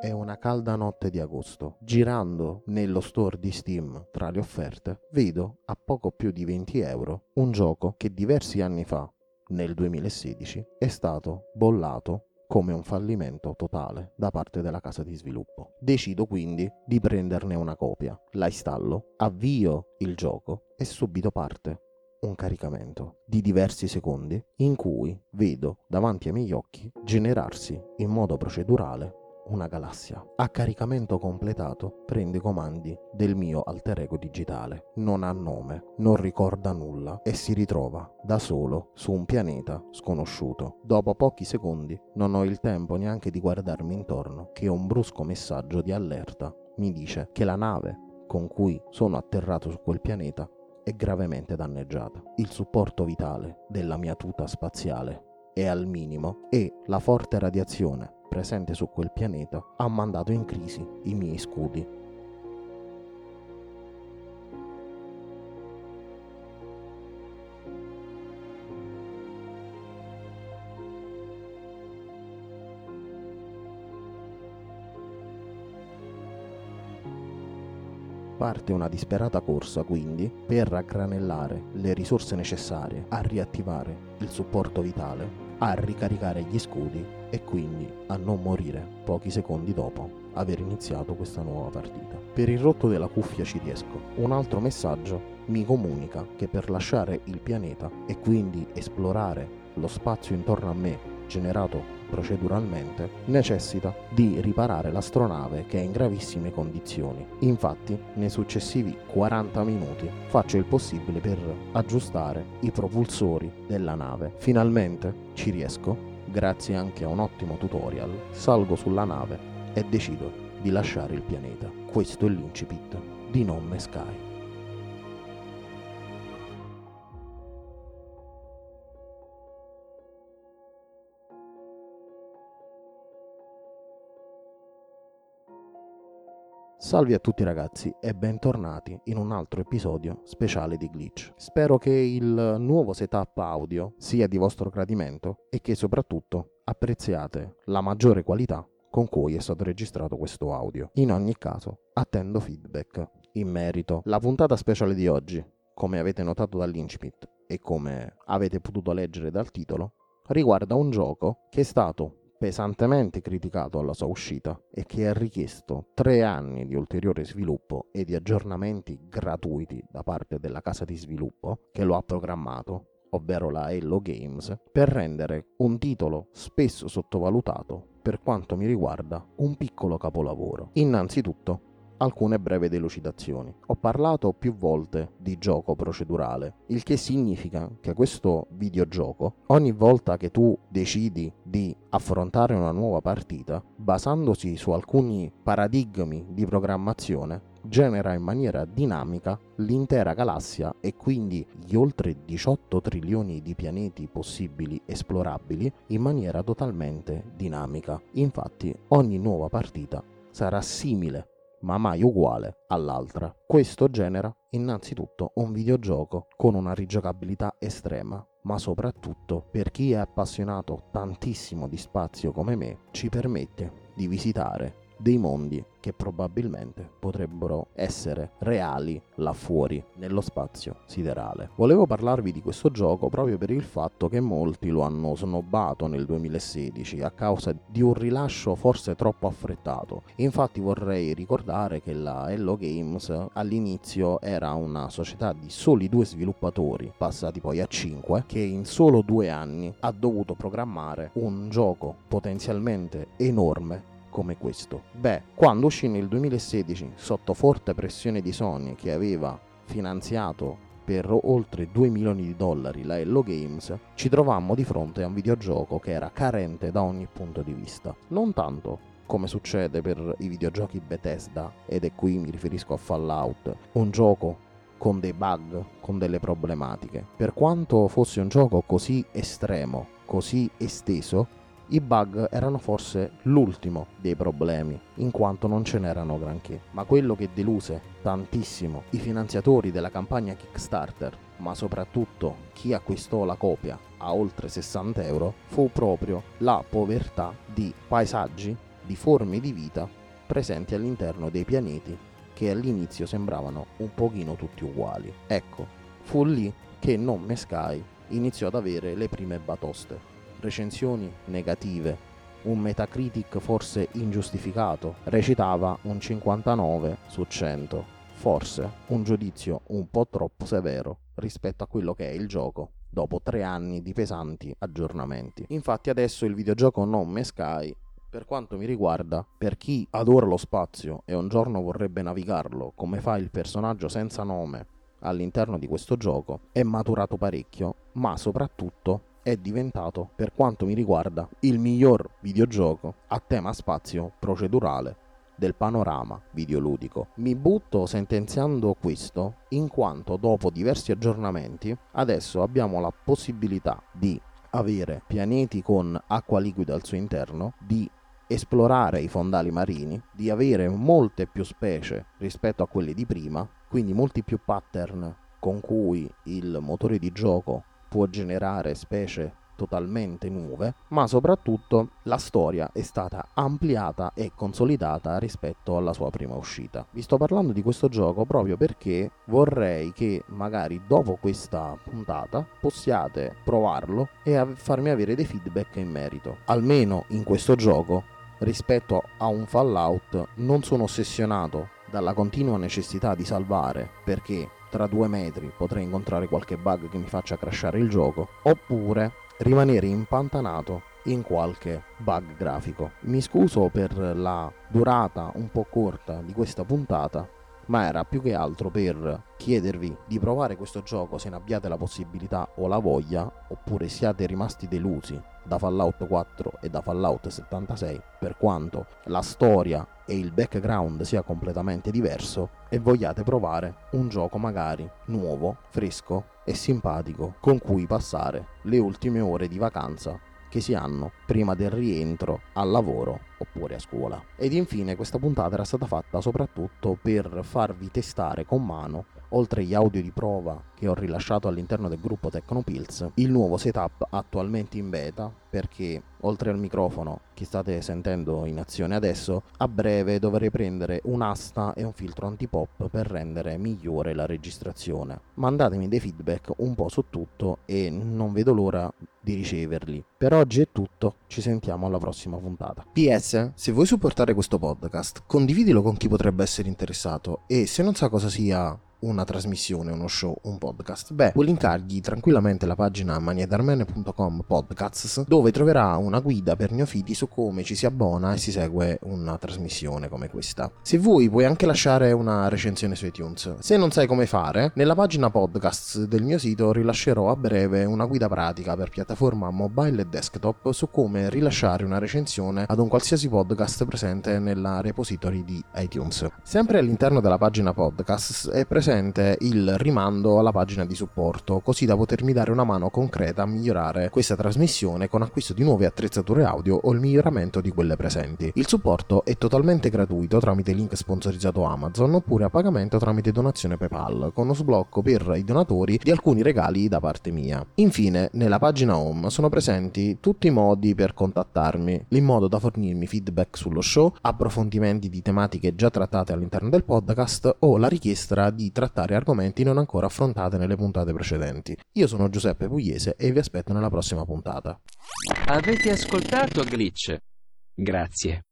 È una calda notte di agosto. Girando nello store di Steam tra le offerte, vedo a poco più di 20 euro un gioco che diversi anni fa, nel 2016, è stato bollato come un fallimento totale da parte della casa di sviluppo. Decido quindi di prenderne una copia, la installo, avvio il gioco e subito parte un caricamento di diversi secondi in cui vedo davanti ai miei occhi generarsi in modo procedurale una galassia. A caricamento completato prende i comandi del mio alter ego digitale. Non ha nome, non ricorda nulla e si ritrova da solo su un pianeta sconosciuto. Dopo pochi secondi non ho il tempo neanche di guardarmi intorno che un brusco messaggio di allerta mi dice che la nave con cui sono atterrato su quel pianeta è gravemente danneggiata. Il supporto vitale della mia tuta spaziale è al minimo e la forte radiazione presente su quel pianeta ha mandato in crisi i miei scudi. Parte una disperata corsa quindi per raggranellare le risorse necessarie a riattivare il supporto vitale a ricaricare gli scudi e quindi a non morire pochi secondi dopo aver iniziato questa nuova partita. Per il rotto della cuffia ci riesco. Un altro messaggio mi comunica che per lasciare il pianeta e quindi esplorare lo spazio intorno a me generato proceduralmente, necessita di riparare l'astronave che è in gravissime condizioni. Infatti, nei successivi 40 minuti faccio il possibile per aggiustare i propulsori della nave. Finalmente ci riesco, grazie anche a un ottimo tutorial, salgo sulla nave e decido di lasciare il pianeta. Questo è l'incipit di Non Me Sky. Salve a tutti ragazzi e bentornati in un altro episodio speciale di Glitch. Spero che il nuovo setup audio sia di vostro gradimento e che soprattutto apprezziate la maggiore qualità con cui è stato registrato questo audio. In ogni caso, attendo feedback in merito. La puntata speciale di oggi, come avete notato dall'incipit e come avete potuto leggere dal titolo, riguarda un gioco che è stato pesantemente criticato alla sua uscita e che ha richiesto tre anni di ulteriore sviluppo e di aggiornamenti gratuiti da parte della casa di sviluppo che lo ha programmato, ovvero la Hello Games, per rendere un titolo spesso sottovalutato per quanto mi riguarda un piccolo capolavoro. Innanzitutto alcune brevi delucidazioni. Ho parlato più volte di gioco procedurale, il che significa che questo videogioco, ogni volta che tu decidi di affrontare una nuova partita, basandosi su alcuni paradigmi di programmazione, genera in maniera dinamica l'intera galassia e quindi gli oltre 18 trilioni di pianeti possibili esplorabili in maniera totalmente dinamica. Infatti ogni nuova partita sarà simile ma mai uguale all'altra. Questo genera innanzitutto un videogioco con una rigiocabilità estrema, ma soprattutto per chi è appassionato tantissimo di spazio come me, ci permette di visitare dei mondi che probabilmente potrebbero essere reali là fuori nello spazio siderale. Volevo parlarvi di questo gioco proprio per il fatto che molti lo hanno snobbato nel 2016 a causa di un rilascio forse troppo affrettato. Infatti vorrei ricordare che la Hello Games all'inizio era una società di soli due sviluppatori, passati poi a cinque, che in solo due anni ha dovuto programmare un gioco potenzialmente enorme come questo? Beh, quando uscì nel 2016 sotto forte pressione di Sony che aveva finanziato per oltre 2 milioni di dollari la Hello Games, ci trovammo di fronte a un videogioco che era carente da ogni punto di vista. Non tanto come succede per i videogiochi Bethesda, ed è qui mi riferisco a Fallout, un gioco con dei bug, con delle problematiche. Per quanto fosse un gioco così estremo, così esteso, i bug erano forse l'ultimo dei problemi, in quanto non ce n'erano granché. Ma quello che deluse tantissimo i finanziatori della campagna Kickstarter, ma soprattutto chi acquistò la copia a oltre 60 euro, fu proprio la povertà di paesaggi, di forme di vita presenti all'interno dei pianeti che all'inizio sembravano un pochino tutti uguali. Ecco, fu lì che Non Sky iniziò ad avere le prime batoste. Recensioni negative, un Metacritic forse ingiustificato, recitava un 59 su 100, forse un giudizio un po' troppo severo rispetto a quello che è il gioco dopo tre anni di pesanti aggiornamenti. Infatti adesso il videogioco Non Me Sky per quanto mi riguarda, per chi adora lo spazio e un giorno vorrebbe navigarlo, come fa il personaggio senza nome all'interno di questo gioco, è maturato parecchio, ma soprattutto è diventato, per quanto mi riguarda, il miglior videogioco a tema spazio procedurale del panorama videoludico. Mi butto sentenziando questo in quanto dopo diversi aggiornamenti adesso abbiamo la possibilità di avere pianeti con acqua liquida al suo interno, di esplorare i fondali marini, di avere molte più specie rispetto a quelli di prima, quindi molti più pattern con cui il motore di gioco può generare specie totalmente nuove, ma soprattutto la storia è stata ampliata e consolidata rispetto alla sua prima uscita. Vi sto parlando di questo gioco proprio perché vorrei che magari dopo questa puntata possiate provarlo e farmi avere dei feedback in merito. Almeno in questo gioco rispetto a un Fallout non sono ossessionato dalla continua necessità di salvare perché tra due metri potrei incontrare qualche bug che mi faccia crashare il gioco oppure rimanere impantanato in qualche bug grafico. Mi scuso per la durata un po' corta di questa puntata ma era più che altro per chiedervi di provare questo gioco se ne abbiate la possibilità o la voglia, oppure siate rimasti delusi da Fallout 4 e da Fallout 76, per quanto la storia e il background sia completamente diverso, e vogliate provare un gioco magari nuovo, fresco e simpatico con cui passare le ultime ore di vacanza che si hanno prima del rientro al lavoro oppure a scuola. Ed infine questa puntata era stata fatta soprattutto per farvi testare con mano oltre agli audio di prova che ho rilasciato all'interno del gruppo Tecnopills, il nuovo setup attualmente in beta perché oltre al microfono che state sentendo in azione adesso, a breve dovrei prendere un'asta e un filtro antipop per rendere migliore la registrazione. Mandatemi dei feedback un po' su tutto e non vedo l'ora di riceverli. Per oggi è tutto, ci sentiamo alla prossima puntata. PS, se vuoi supportare questo podcast, condividilo con chi potrebbe essere interessato. E se non sa cosa sia una trasmissione, uno show, un podcast, beh, può linkargli tranquillamente la pagina maniedarmene.com podcasts dove troverà una guida per neofiti su come ci si abbona e si segue una trasmissione come questa. Se vuoi puoi anche lasciare una recensione su iTunes. Se non sai come fare, nella pagina podcasts del mio sito rilascerò a breve una guida pratica per piattaforma mobile e desktop su come rilasciare una recensione ad un qualsiasi podcast presente nella repository di iTunes. Sempre all'interno della pagina podcasts è presente presente il rimando alla pagina di supporto, così da potermi dare una mano concreta a migliorare questa trasmissione con acquisto di nuove attrezzature audio o il miglioramento di quelle presenti. Il supporto è totalmente gratuito tramite link sponsorizzato Amazon oppure a pagamento tramite donazione PayPal, con uno sblocco per i donatori di alcuni regali da parte mia. Infine, nella pagina home sono presenti tutti i modi per contattarmi, in modo da fornirmi feedback sullo show, approfondimenti di tematiche già trattate all'interno del podcast o la richiesta di trattare argomenti non ancora affrontati nelle puntate precedenti. Io sono Giuseppe Pugliese e vi aspetto nella prossima puntata. Avete ascoltato Glitch? Grazie.